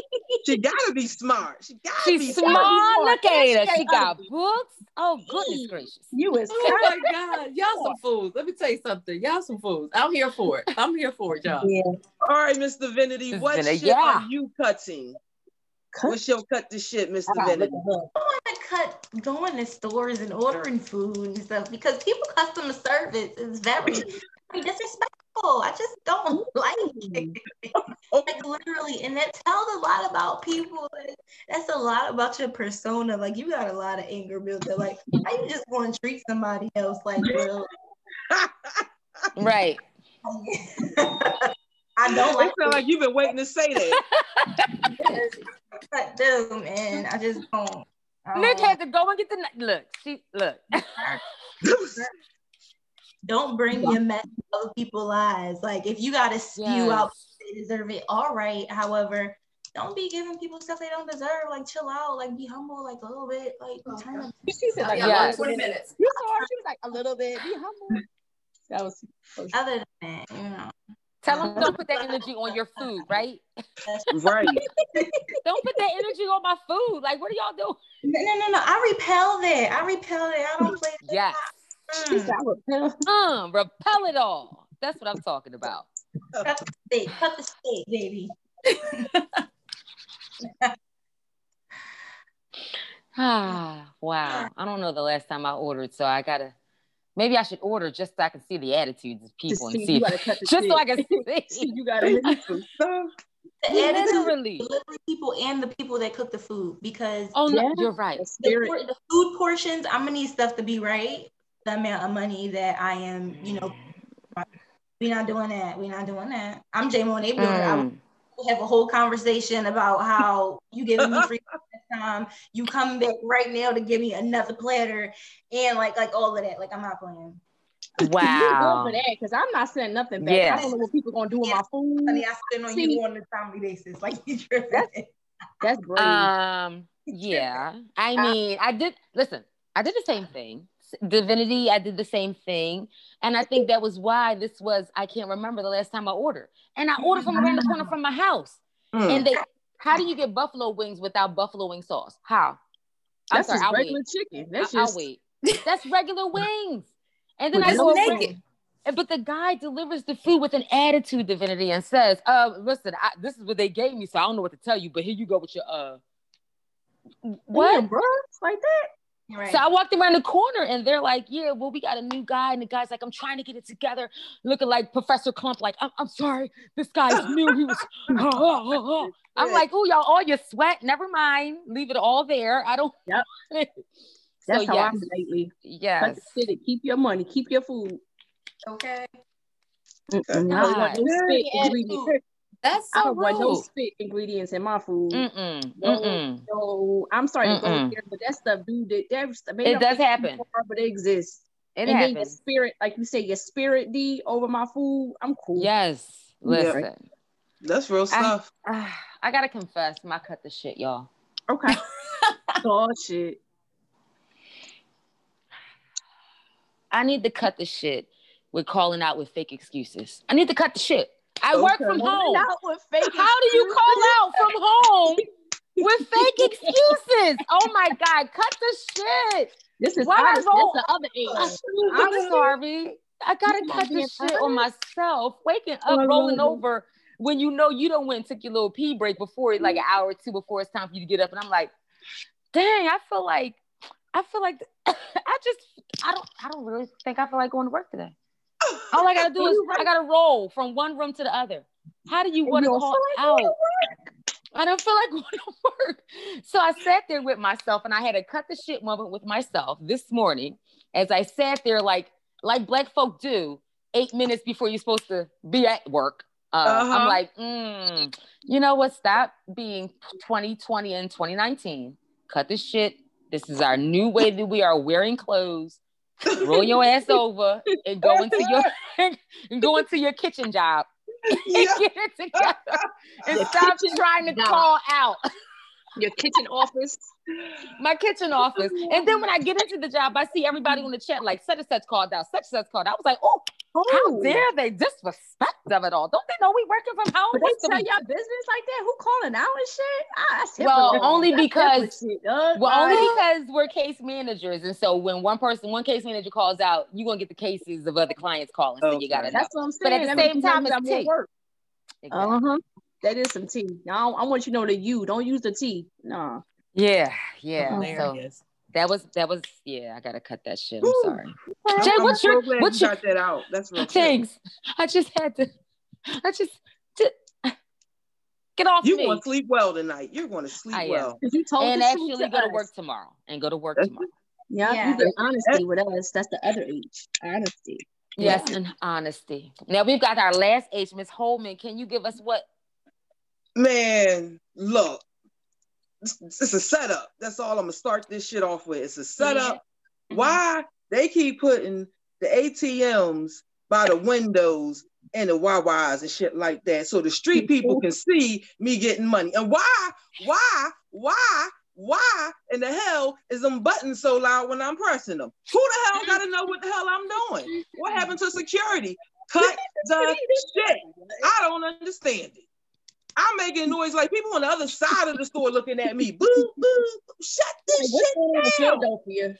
She gotta be smart. She gotta be She's smart. smart. smart. Look at her. she She ain't got ugly. books. Oh goodness gracious. You is Oh my god, y'all some fools. Let me tell you something. Y'all some fools. I'm here for it. I'm here for it, y'all. Yeah. All right, Miss Divinity, Miss what Divinity, shit yeah. are you cutting? What's your cut the shit, Miss I gotta look Divinity? at her. I want to cut going to stores and ordering food and stuff because people customer service is very, very disrespectful. I just don't like it. Oh. like literally, and that tells a lot about people. That's a lot about your persona. Like you got a lot of anger built up. Like how you just want to treat somebody else like well, Right. I don't It like sound like you've been waiting to say that. I do, man. I just don't. I Nick don't- had to go and get the kn- look. She look. Don't bring your mess to other people's lives. Like if you gotta spew out they deserve it, all right. However, don't be giving people stuff they don't deserve. Like chill out, like be humble, like a little bit, like oh, turn up. She said like Yeah, Yes. 20 minutes. You saw her. She was like a little bit. Be humble. That was. Other than that, you know. Tell them don't put that energy on your food, right? right. Don't put that energy on my food. Like, what are y'all doing? No, no, no, no. I repel that. I repel that. I don't play that. Yes. She Mm. repel. Um, repel it all. That's what I'm talking about. Cut the steak. Cut the steak, baby. Ah, wow. I don't know the last time I ordered, so I gotta. Maybe I should order just so I can see the attitudes of people and see, see, you if, gotta just so I can see. you gotta hit some stuff. The attitude Literally. delivery people and the people that cook the food because Oh no, Yeah. you're right. The the, spirit. por- the food portions, I'm gonna need stuff to be right. The amount of money that I am, you know, we're not doing that. We're not doing that. I'm J Mo neighborhood. I Mm. will have a whole conversation about how you giving me free time. You come back right now to give me another platter and like like all of that. Like I'm not playing. You good Wow. for that because I'm not sending nothing back. Yes. I don't know what people gonna do with my food. Honey, I spend on See- you on a timely basis. Like you tripping. That's brave. Um, yeah. I mean, I did listen, I did the same thing. Divinity, I did the same thing. And I think that was why this was, I can't remember the last time I ordered. And I ordered from around the corner from my house. Mm. And they, how do you get buffalo wings without buffalo wing sauce? How? I'm That's sorry, just regular wait. chicken. That's I- I'll just wait. That's regular wings. And then With I go sauce. over, and- but the guy delivers the food with an attitude, divinity, and says, "Uh, listen, I, this is what they gave me, so I don't know what to tell you, but here you go with your uh." What? Damn, bro. It's like that. Right. So I walked around the corner and they're like, yeah, well, we got a new guy. And the guy's like, I'm trying to get it together. Looking like Professor Klump, like, I'm, I'm sorry. This guy's new. He was, I'm like, oh, y'all, all your sweat. Never mind. Leave it all there. I don't. Yep. so, That's how yes, I'm lately. Yes. the. Keep your money. Keep your food. okay. God. Spit Yeah. ingredients. That's I so don't want no rude. spit ingredients in my food. Mm-mm, No, mm-mm. no, I'm sorry to go there, but that stuff, dude, that, that stuff, It does happen. too far, but it exists. It and then your happens. spirit, like you say, your spirit D over my food. I'm cool. Yes. Yeah. Listen. That's real stuff. Ah, I gotta confess, my cut the shit, y'all. Okay. oh shit. I need to cut the shit with calling out with fake excuses. I need to cut the shit. I work from home. How do you call out from home with fake excuses? Oh my God, cut the shit. This is Why I honest. roll- That's the other age. I'm sorry. I gotta cut this shit on myself. Waking Oh, up, rolling love over when you know you don't went and took your little pee break before it, like an hour or two before it's time for you to get up. And I'm like, dang, I feel like I feel like I just I don't I don't really think I feel like going to work today. All I gotta do is I gotta roll from one room to the other. How do you want to call out? I don't feel like going to work. So I sat there with myself and I had a cut the shit moment with myself this morning as I sat there like like black folk do eight minutes before you're supposed to be at work. Uh, Uh-huh. I'm like, mm, you know what? Stop being 2020 and 2019. Cut the shit. This is our new way that we are wearing clothes. Roll your ass over and go into your and go into your kitchen job and Yeah. get it together and Your stop trying to job. call out Your kitchen office. My kitchen office. And then when I get into the job, I see everybody on the chat like such and such called out, such and such called out. I was like, oh, how dare they disrespect of it all? Don't they know we working from home? But What's they tell y'all business like that? Who calling out and shit? Ah, Well, only because- shit. Well, only because we're case managers, and so when one person, one case manager calls out, you're gonna get the cases of other clients calling. So you gotta know. that's what I'm saying. But at the That same time, it's tea. work. Exactly. Uh huh. That is some tea. Now I want you to know the you. Don't use the T. No. Yeah, yeah. So that was that was yeah. I gotta cut that shit. I'm Woo. sorry. I'm, Jay, I'm what's so your- glad what's you your- got that out. That's real. shit. Thanks. I just had to. I just. just get off You're going to sleep well tonight. You're going to sleep I well. Because you told and the truth actually to go to work tomorrow and go to work That's- tomorrow. Yeah, Yeah. you get honesty with us. That's the other H. Honesty. Yes, and honesty. Now we've got our last H, Miss Holman. Can you give us what? Man, look, it's, a setup. That's all I'm gonna start this shit off with. It's a setup. Why they keep putting the ATMs by the windows and the Wawas and shit like that, so the street people can see me getting money. And why, why, why, why in the hell is them buttons so loud when I'm pressing them? Who the hell gotta know what the hell I'm doing? What happened to security? Cut the shit. I don't understand it. I'm making noise like people on the other side of the store looking at me. Boo, boo, shut this What's shit going on with down. Philadelphia?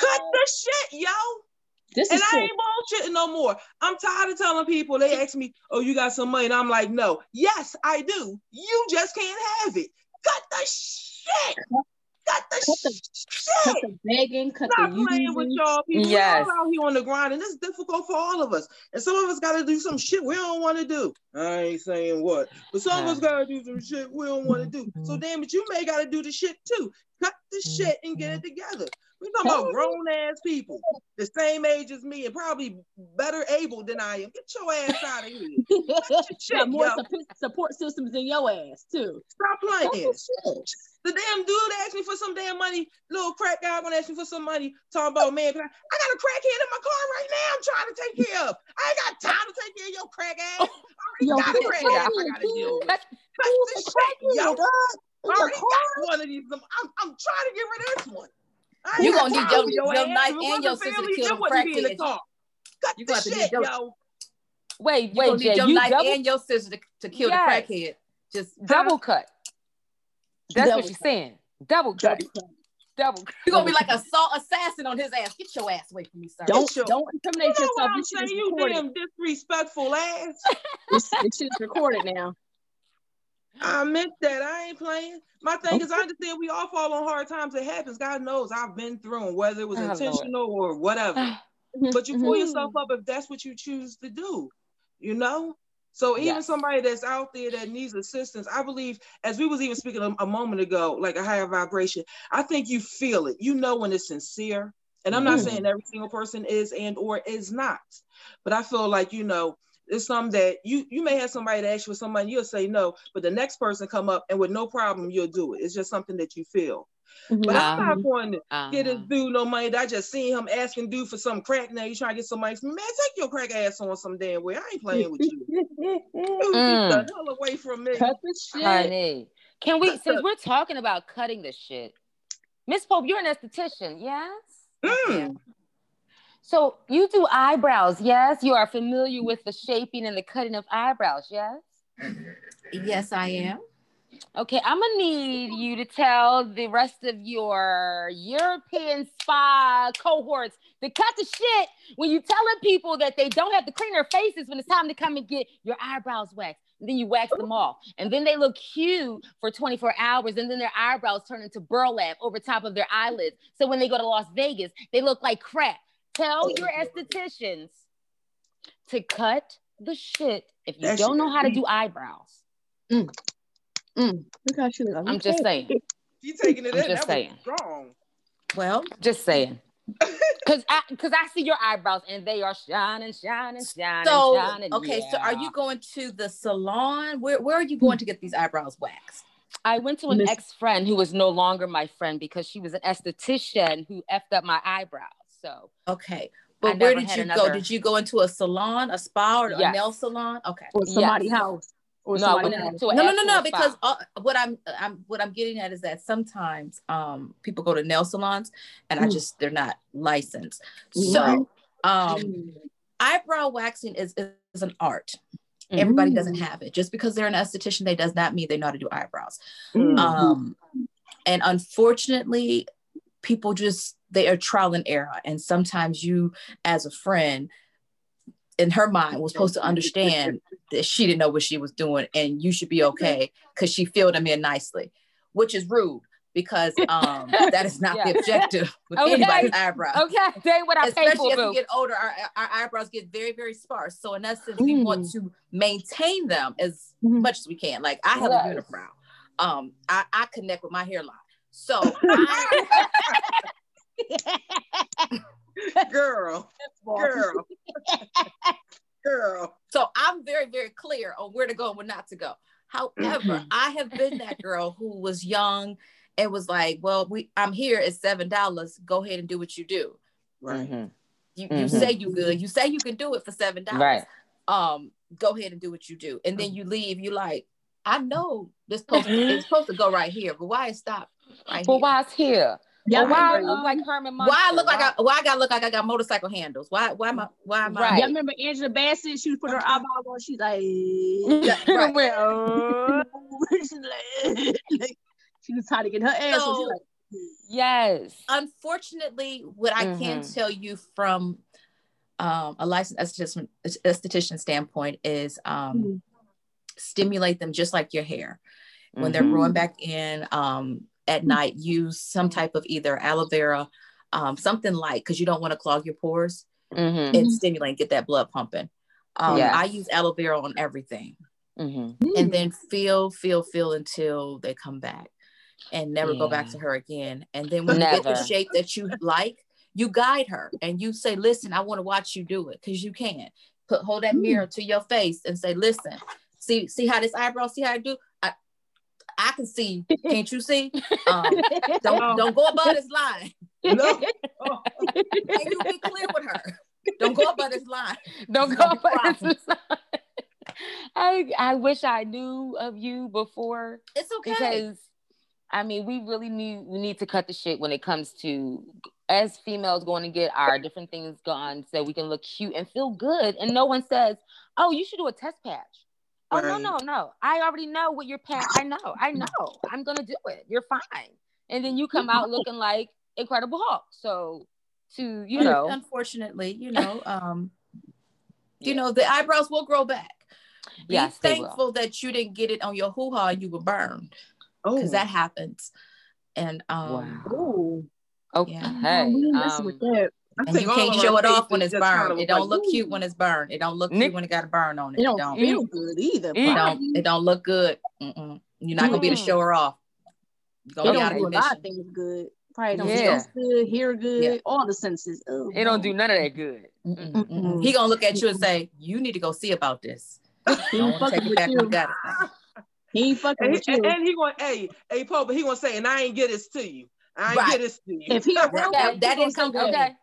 Cut the shit, yo. This And I true. ain't bullshitting no more. I'm tired of telling people, they ask me, oh, you got some money? And I'm like, no. Yes, I do. You just can't have it. Cut the shit. Cut the Cut the- Cut shit. the begging, cut Stop the playing with y'all people. Yes. We're all out here on the grind, and it's difficult for all of us. And some of us got to do some shit we don't want to do. I ain't saying what, but some of us got to do some shit we don't want to do. So mm-hmm. damn it, you may got to do the shit too. Cut the shit and get it mm-hmm. together. We talking about grown ass people, the same age as me, and probably better able than I am. Get your ass out of here. got Shit, more yo. support, systems than your ass too. Stop playing. the. The damn dude asked me for some damn money. Little crack guy gonna ask me for some money. Talking about man, I, I got a crackhead in my car right now. I'm trying to take care of. I ain't got time to take care of your crack ass. Oh, I Yo, got a crack ass I gotta deal with. Cut- Cut Who's this a shit, yo. Crackhead, dog? I In your already car? got one of these. I'm, I'm trying to get rid of this one. I ain't You got gonna need time your- your ass. knife and your wasn't sister to kill it them in the crackheads. car. Cut You the gonna have to shit, your- yo. Wait, You wait, gonna Jay. need your You knife double, and your sister to, to kill Yes. the crackhead. Just double cut. That's Double what you're saying. Double cut. Double cut. Double. cut. you're gonna be like a salt assassin on his ass. Get your ass away from me, sir. Don't your- don't You know yourself. what I'm This saying? You recorded. damn disrespectful ass. This, this shit recorded now. I meant that. I ain't playing. My thing is, I understand we all fall on hard times. It happens. God knows I've been through 'em, whether it was Oh, Lord. intentional or whatever. Ah. But you pull yourself mm-hmm. up if that's what you choose to do, you know? So even Yes. somebody that's out there that needs assistance, I believe, as we was even speaking a, a moment ago, like a higher vibration, I think you feel it. You know when it's sincere. And I'm not Mhm. saying every single person is and or is not, but I feel like you know it's something that you you may have somebody to ask you for some money, you'll say no, but the next person come up and with no problem you'll do it. It's just something that you feel. But I'm not going to get this Uh-huh. dude no money. I just seen him asking dude for some crack. Now you trying to get some money. Man, take your crack ass on some damn way. I ain't playing with you. Dude, Get Mm. the hell away from me. Cut the shit. Honey, can we, since we're talking about cutting the shit, Miss Pope, you're an esthetician, yes? Mm. So you do eyebrows, yes? You are familiar with the shaping and the cutting of eyebrows, yes? Yes, I am. Okay, I'm gonna need you to tell the rest of your European spa cohorts to cut the shit when you telling people that they don't have to clean their faces when it's time to come and get your eyebrows waxed. And then you wax them off. And then they look cute for 24 hours. And then their eyebrows turn into burlap over top of their eyelids. So when they go to Las Vegas, they look like crap. Tell your estheticians to cut the shit if you That don't know how to do eyebrows. Mm. Look how she look. I'm just saying. You taking it I'm in? just that saying. strong. Well, Just saying. Cause I cause I see your eyebrows and they are shining, shining, shining, so shining. okay, so are you going to the salon? Where where are you going to get these eyebrows waxed? I went to an Miss- ex-friend who was no longer my friend because she was an esthetician who effed up my eyebrows. So Okay. I But where did had you go? Did you go into a salon, a spa, or a nail salon? Okay. Or somebody's Yes. house. Or no, I somebody's went house. No, no, no, no. Because uh, what I'm, I'm, what I'm getting at is that sometimes um people go to nail salons and I Mm. just they're not licensed. So um Mm. eyebrow waxing is is an art. Everybody doesn't Mm. have it. Just because they're an esthetician, they does not mean they know how to do eyebrows. Mm. Um, and unfortunately, people just they are trial and error. And sometimes you, as a friend, in her mind, was supposed to understand that she didn't know what she was doing, and you should be okay because she filled them in nicely, which is rude because um, that is not the objective with Okay. anybody's eyebrow. Okay, they what I pay Especially as we get older, our, our eyebrows get very, very sparse. So in essence, we want to maintain them as Mhm. much as we can. Like I have Yes. a unibrow. Um, I, I connect with my hairline. So I, Girl. Girl. Girl. So I'm very, very clear on where to go and where not to go. However, I have been that girl who was young and was like, "Well, we I'm here at seven dollars. Go ahead and do what you do. Right. Mhm. You, you Mhm. say you good. You say you can do it for seven dollars. Right. Um, go ahead and do what you do, and then you leave. You like, I know this supposed to, supposed to go right here, but why it stop right But here? why it's here? Yeah, Or why I remember, look like Herman Why I look like I why I gotta look like I got motorcycle handles? Why why am I why am I Right. Y'all remember Angela Bassett? She was putting her eyeball on. She's like, Right. went, "Oh." She's like, like, she was trying to get her ass. So, So- she's like, Yes. unfortunately, what I can Mhm. tell you from um, a licensed esthetician, esthetician standpoint is um, Mhm. stimulate them just like your hair. When they're Mhm. growing back in um, at night, use some type of either aloe vera, um, something light, because you don't want to clog your pores Mhm. and stimulate, get that blood pumping. Um, Yes. I use aloe vera on everything Mhm. and then feel, feel, feel until they come back and never go back to her again. And then when you get the shape that you like, you guide her and you say, listen, I want to watch you do it because you can. Put hold that mirror to your face and say, listen, see, see how this eyebrow, see how I do? I I can see, can't you see? Um, don't don't go above this line. No. Oh, And you be clear with her. Don't go above this line. Don't go gonna be for problem. this. I I wish I knew of you before It's okay. because I mean we really need we need to cut the shit when it comes to as females going to get our different things gone so we can look cute and feel good and no one says oh you should do a test patch oh no no no I already know what your patch I know I know I'm gonna do it you're fine and then you come out looking like Incredible Hulk so to you know unfortunately, you know, um, you know, the eyebrows will grow back. Be Yes, they will. thankful that you didn't get it on your hoo ha and you were burned oh. because that happens. And um, Wow. Ooh. okay Yeah. we ain't messing with um, that. I and you can't show it off when it's just kinda burned. It don't like, look cute when it's burned. It don't look Nick- cute when it got a burn on it. It It don't don't. feel good either. It It don't. It don't look good. Mm-mm. You're not gonna be able to show her off. You're It don't out of do a lot of commission. things good. Probably don't Yeah. taste good, hear good, Yeah. all the senses. Oh, it don't do none of that good Mm-mm, Mm-mm. mm-mm. He gonna look at you and say, "You need to go see about this." He Don't ain't take fucking it with back. you. when you got it. He ain't fucking And, with he, you. and, and he going, hey, hey, Pope, but he gonna say, and I ain't get this to you. I ain't Right. get this to you. If he a real That- one, that he didn't come say okay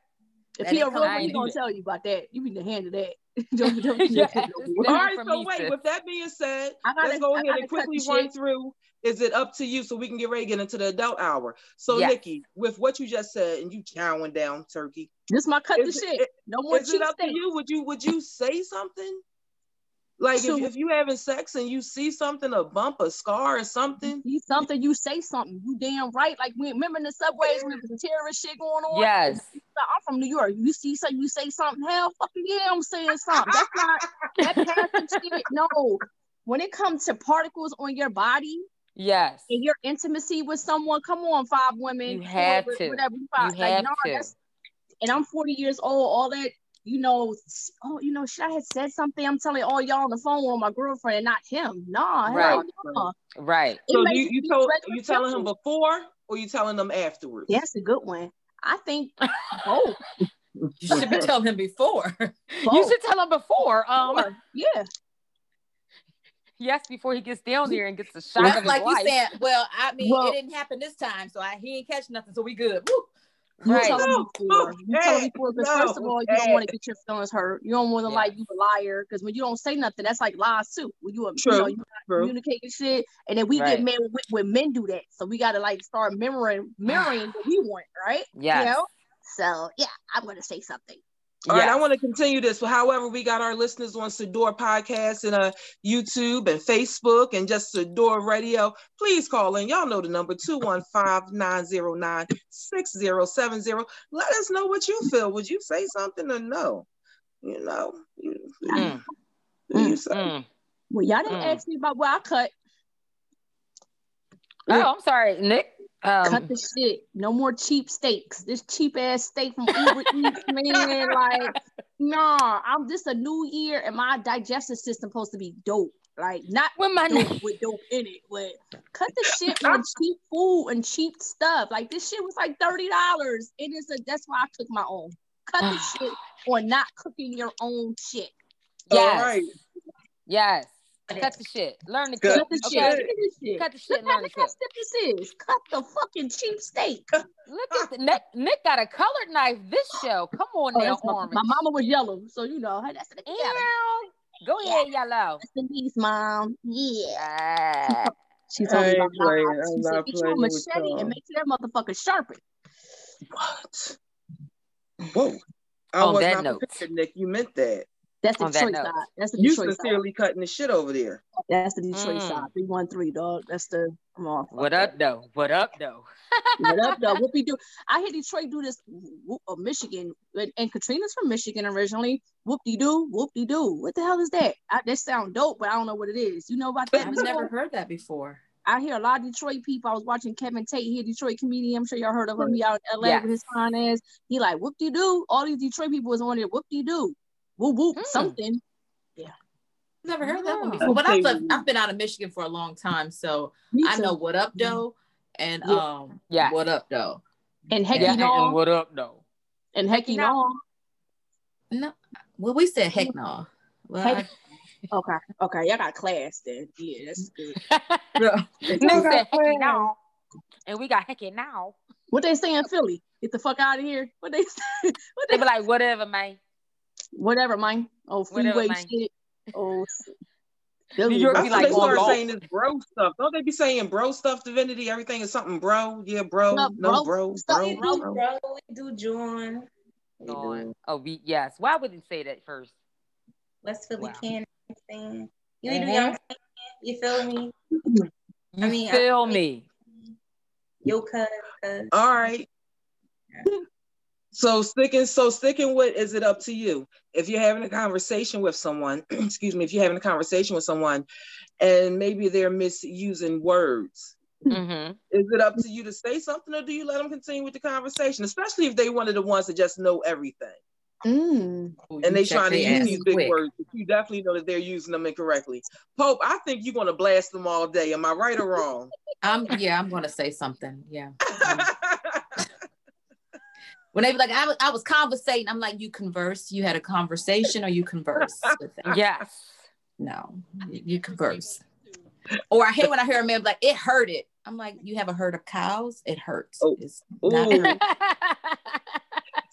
If he a didn't real one, he gonna tell you about that. You need to handle that. don't, don't, Yeah. All right, so me, wait, sis. with that being said, I gotta, let's go ahead and quickly run shit. through. Is it up to you so we can get ready to get into the adult hour? So, Yes. Nikki, with what you just said, and you chowing down turkey, This my cut the Is it- shit. No more is it up to you? Would you would you say something? Like So- if, if you having sex and you see something, a bump, a scar, or something, See something, you say something. You damn right. Like we remember in the subways when there was some terrorist shit going on. yes I'm from New York. You see something, you say something. Hell, fucking yeah, I'm saying something. That's not that passing shit. No, when it comes to particles on your body yes and your intimacy with someone, come on, five women, You four, have to. whatever. You, five, You like, have no, to. and I'm 40 years old. All that, you know, oh, you know, should I have said something? I'm telling all y'all on the phone with my girlfriend and not him. Nah, Right. no. right It so you you told regular you telling him before or you telling them afterwards? That's a good one. I think both. You should be telling him before. you should tell him before um Sure. Yeah. yes before he gets down there and gets a shot That's of his like you said. "Well, I mean, Well- it didn't happen this time, so I, he ain't catch nothing, so we good." Woo. You Right. tell No, them before. You tell them hey, before because no, first of all, you don't want to get your feelings hurt. You don't want to like Yes. you a liar because when you don't say nothing, that's like lies too. When you, you True, know, you True. communicating shit, and then we Right. get men when, when men do that, so we got to like start mirroring mirroring what we want, right? Yeah. You know? So yeah, I'm gonna say something. All right, I want to continue this. However, we got our listeners on Sador Podcast and uh, YouTube and Facebook and just Sador Radio. Please call in. Y'all know the number 215-909-6070. Let us know what you feel. Would you say something or no? You know, you, Mm, you say. mm. Well, y'all didn't Mm. ask me about where I cut. oh i'm sorry nick Cut um the shit. No more cheap steaks. This cheap ass steak from Uber Eats, man. Like, nah, I'm just a new year and my digestive system supposed to be dope. Like, not with my dope with dope in it, but cut the shit on cheap food and cheap stuff. Like, this shit was like $30. And It is a, that's why I took my own. cut the shit or not cooking your own shit. Yes. All right. Yes. Cut the shit. Learn to Cut. Cut the Okay. shit. Cut the shit. Cut the shit. Look how, Learn how cook. stiff this is. Cut the fucking cheap steak. Look at the, Nick. Nick got a colored knife this show. Come on Oh, now, that's my, my mama was yellow, so you know hey, that's the yeah. Go ahead, yellow. That's the niece, mom. Yeah. Ah. She told me about playing. knives. She said, get you a machete and make sure that motherfucker sharpen. What? Whoa. I On was that not note. Nick. You meant that. That's the On that Detroit side. That's the You Detroit side. sincerely cutting the shit over there. That's the Detroit Mm. side. 313, dog. That's the come on. What up, though? What up, though? What up, though? Whoopie do. I hear Detroit do this. Whoop, uh, Michigan, and, and Katrina's from Michigan originally. Whoop de doo, whoop de doo. What the hell is that? I, that sound dope, but I don't know what it is. You know about that? I've Miss never heard that before. I hear a lot of Detroit people. I was watching Kevin Tate here, Detroit comedian. I'm sure y'all heard of him. He out in LA Yes. with his fine ass. He like whoop de doo. All these Detroit people was on there. Whoop de doo. Whoop whoop Mm. something. Yeah. Never heard that one Oh. before. But I've, Okay. lived- I've been out of Michigan for a long time, so I know what up though, and Yeah. um, Yes. what up though. And hecky Yeah, no. and what up, though? And hecky no. No, well, we said heck no. Well, Heck- Okay, okay, y'all got class then. Yeah, that's good. I, Nick said hecky now. And we got hecky now. What they say in Philly? Get the fuck out of here. What they say? What They they be like, whatever, man. Whatever, man. Oh, freeway man. shit. Oh, New York be like, they started Lord. saying this bro stuff. Don't they be saying bro stuff, divinity? Everything is something bro. Yeah, bro. Yeah, no, bro. bro. Stop Bro, bro. bro. bro, we do John. We On. do Oh, we, yes. Why would you say that first? West Philly Wow. can saying. You need to be Mhm. you feel me? You I mean, I- feel me? Yo cuz cuz All right. So sticking, so sticking with, is it up to you? If you're having a conversation with someone, excuse me, if you're having a conversation with someone, and maybe they're misusing words, Mm-hmm. is it up to you to say something, or do you let them continue with the conversation? Especially if they one of the ones that just know everything, Mm. and they trying to use these big quick. words, you definitely know that they're using them incorrectly. Pope, I think you're gonna blast them all day. Am I right or wrong? I'm yeah, I'm gonna say something. Yeah. When they be like, I was, I was conversating, I'm like, you converse, you had a conversation, or you converse with them. Yes. No, you, you converse. Or I hate when I hear a man like, it hurted. I'm like, you have a herd of cows, it hurts. Oh. It's.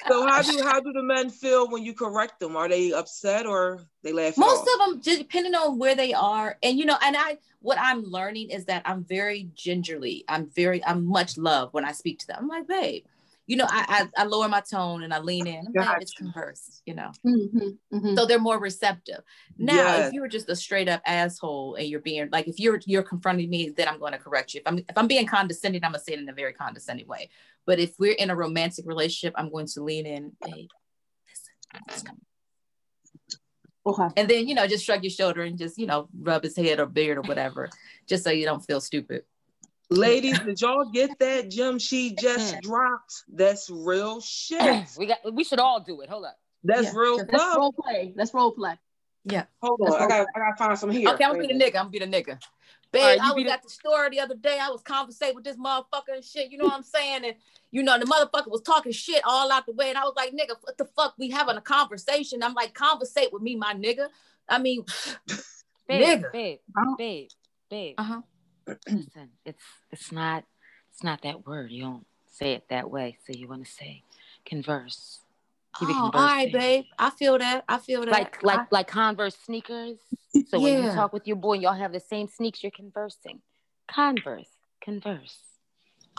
So how do how do the men feel when you correct them? Are they upset or they laugh? most off? of them just depending on where they are and you know and i what i'm learning is that i'm very gingerly i'm very i'm much love when i speak to them i'm like babe you know i i, I lower my tone and i lean in i'm like it's Gotcha. converse you know Mm-hmm. Mm-hmm. so they're more receptive now Yes. if you were just a straight up asshole and you're being like if you're you're confronting me then i'm going to correct you if i'm if i'm being condescending i'm going to say it in a very condescending way but if we're in a romantic relationship i'm going to lean in babe listen, Okay. and then you know just shrug your shoulder and just you know rub his head or beard or whatever just so you don't feel stupid Ladies, did y'all get that gem she just dropped? That's real shit. we got. We should all do it. Hold up. That's Yeah. real Let's love. role play. Let's role play. Yeah. Hold on, I gotta, I gotta find some here. okay i'm gonna be the nigga i'm gonna be the nigga babe Alright, you i was the- at the store the other day i was conversating with this motherfucker and shit you know what i'm saying and you know the motherfucker was talking shit all out the way and i was like nigga what the fuck we having a conversation i'm like conversate with me my nigga i mean Babe, Nigga. babe, babe, babe. uh-huh Listen, it's it's not it's not that word. You don't say it that way. So you want to say converse. Keep it oh, all right babe i feel that i feel that Like like I- like Converse sneakers. So when you talk with your boy and y'all have the same sneaks, you're conversing. Converse, converse.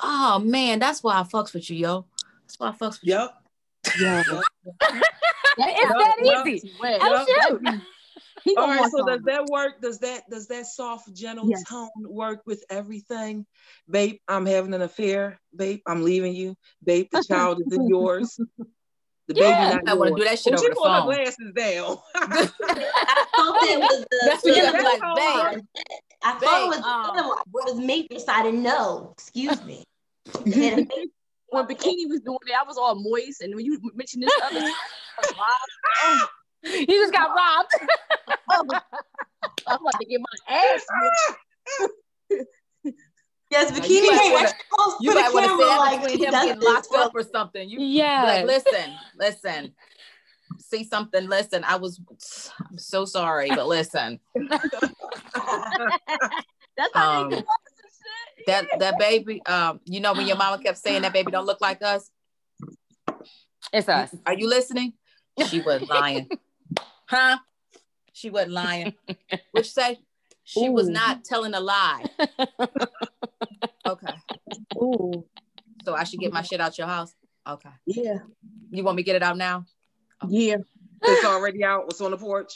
oh man that's why i fucks with you yo that's why i fucks with you Yep. Yeah. It's that easy. Well, Oh, shoot. He All gonna right, want so does that work? Does that does that soft, gentle Yes. tone work with everything? Babe, I'm having an affair. Babe, I'm leaving you. Babe, the child is in yours. The Yeah. baby not i want to do that shit Oh, over she the put her phone glasses down. I thought that was the That's what you that's like, hard. babe. I thought Babe, it was um, the other one. Was Matrix. I didn't know. Excuse me. when bikini was doing it, I was all moist, and when you mentioned this other, You just got robbed. I'm about to get my ass. whipped. Yes, Now, bikini you might game wanna- extra You to the might want to camera, stand like between him that's getting locked one. up or something. You Yeah. like, listen, listen. See something, listen. I was I'm so sorry, but listen. That's how Um, they do us and shit. That that baby, um, you know when your mama kept saying that baby don't look like us? It's us. Are you listening? She wasn't lying. Huh? She wasn't lying. Which say she was not telling a lie. Okay. Ooh, So I should get my shit out your house. Okay. yeah, You want me to get it out now? yeah. It's already out. What's on the porch?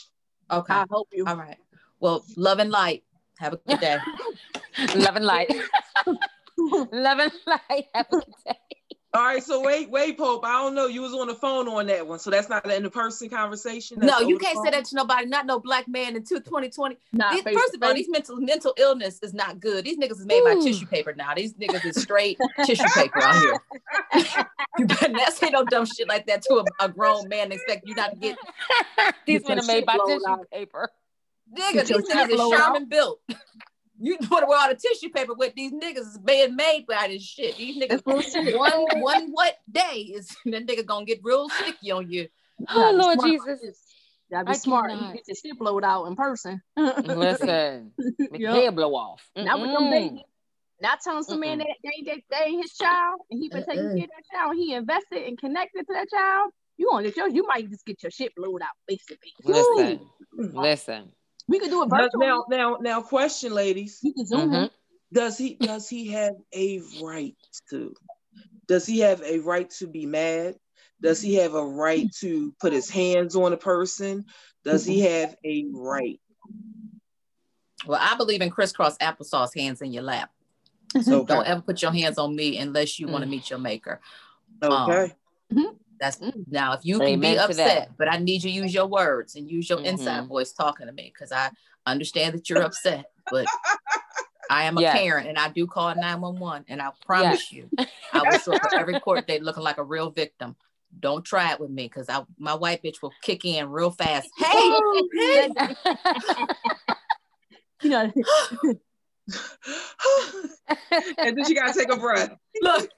Okay. I hope you. All right. Well, love and light. Have a good day. Love and light. Love and light. Have a good day. All right, so wait, wait, Pope. I don't know. You was on the phone on that one, so that's not an in-person conversation. no, you can't say that to nobody, not no black man until 2020. Not These, first of all, these mental mental illness is not good. These niggas is made by tissue paper now. These niggas is straight tissue paper out here. you better not say no dumb shit like that to a, a grown man and expect you not to get These Get men are made by tissue out. paper. nigga. These niggas shit is blown Sherman built. You want to wear all the tissue paper with these niggas is being made by this shit. These niggas That's real shit. one one what day is that nigga gonna get real sticky on you. Oh Gotta Lord smart. Jesus. Gotta be I smart. cannot. You get your shit blowed out in person. Listen. Make Yup. your hair blow off. Not with them Mm-mm. babies. Not telling some man Mm-mm. that they, ain't that they ain't his child and he been taking Mm-mm. care of that child and he invested and connected to that child. You gonna get your you might just get your shit blowed out, basically. Listen. Listen. We could do it Now, virtually. now, now, now, question, ladies. you can zoom Mhm. in. Does he does he have a right to? Does he have a right to be mad? Does he have a right to put his hands on a person? Does he have a right? Well, I believe in crisscross applesauce hands in your lap. So don't ever put your hands on me unless you want to Mm. meet your maker. Okay. That's Mm. now if you can be upset, but I need you to use your words and use your inside Mhm. voice talking to me because I understand that you're upset, but I am a Yes. parent and I do call 911 and I promise you I will show up every court date looking like a real victim. Don't try it with me because I my white bitch will kick in real fast. Hey, hey. you know, and then you gotta take a breath. look.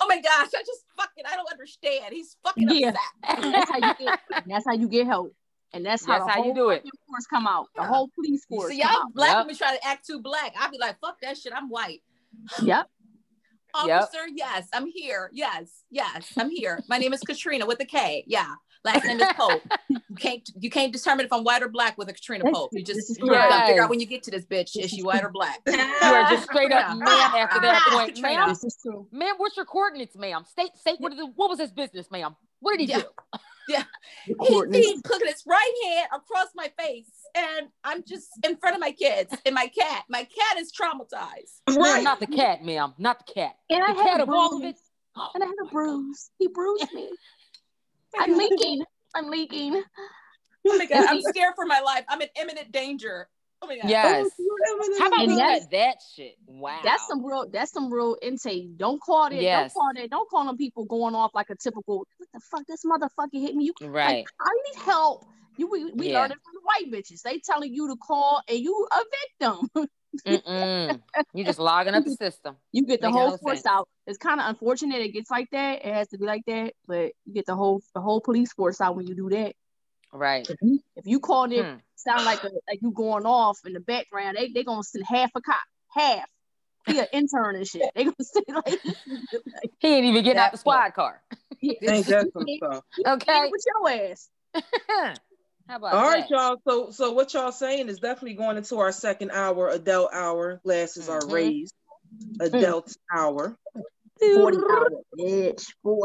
Oh my gosh, I just fucking I don't understand. He's fucking Yeah. upset. that's how you get that's how you get help. And that's how That's the how you do it. force come out. The whole police force see, y'all black Yep. women try to act too black. I'd be like, fuck that shit. I'm white. Yep. Yep. Officer, yes, I'm here. Yes, yes, I'm here. My name is Katrina with a K. Yeah. Last name is Pope. You can't you can't determine if I'm white or black with a Katrina This- Pope. You just is you gotta figure out when you get to this bitch, is she white or black? You are just straight up man after that Ah, point. Katrina. Ma'am, This is true. ma'am, what's your coordinates, ma'am? State, state, what, is it, what was his business, ma'am? What did he Yeah. do? He, he put his right hand across my face, and I'm just in front of my kids and my cat. My cat is traumatized. Ma'am, Right. not the cat, ma'am. Not the cat. And I The had cat a of all of it. bruise. And I had a bruise. He bruised me. I'm leaking. I'm leaking. Oh my god, I'm scared for my life. I'm in imminent danger. Oh my god. Yes. How about And we that's- that shit? Wow. That's some real. That's some real intake. Don't call it. Yes. Don't call that. Don't call them people going off like a typical. What the fuck? This motherfucker hit me. You right. I need help. You we, we Yeah. learned it from the white bitches. They telling you to call and you a victim. Mm-mm. You just logging up the system. you get the Making whole force sense. out. It's kind of unfortunate it gets like that. It has to be like that, but you get the whole the whole police force out when you do that. Right. If you call it Hmm. sound like a, like you going off in the background, they they gonna send half a cop, half. He an intern and shit. They gonna send like, like He ain't even getting out the squad car. yeah, Ain't that some stuff? Okay. with your ass. How about All right, that? y'all. So, so what y'all saying is definitely going into our second hour, adult hour. Glasses are Mhm. raised, adult hour. 40 hour, bitch. 40.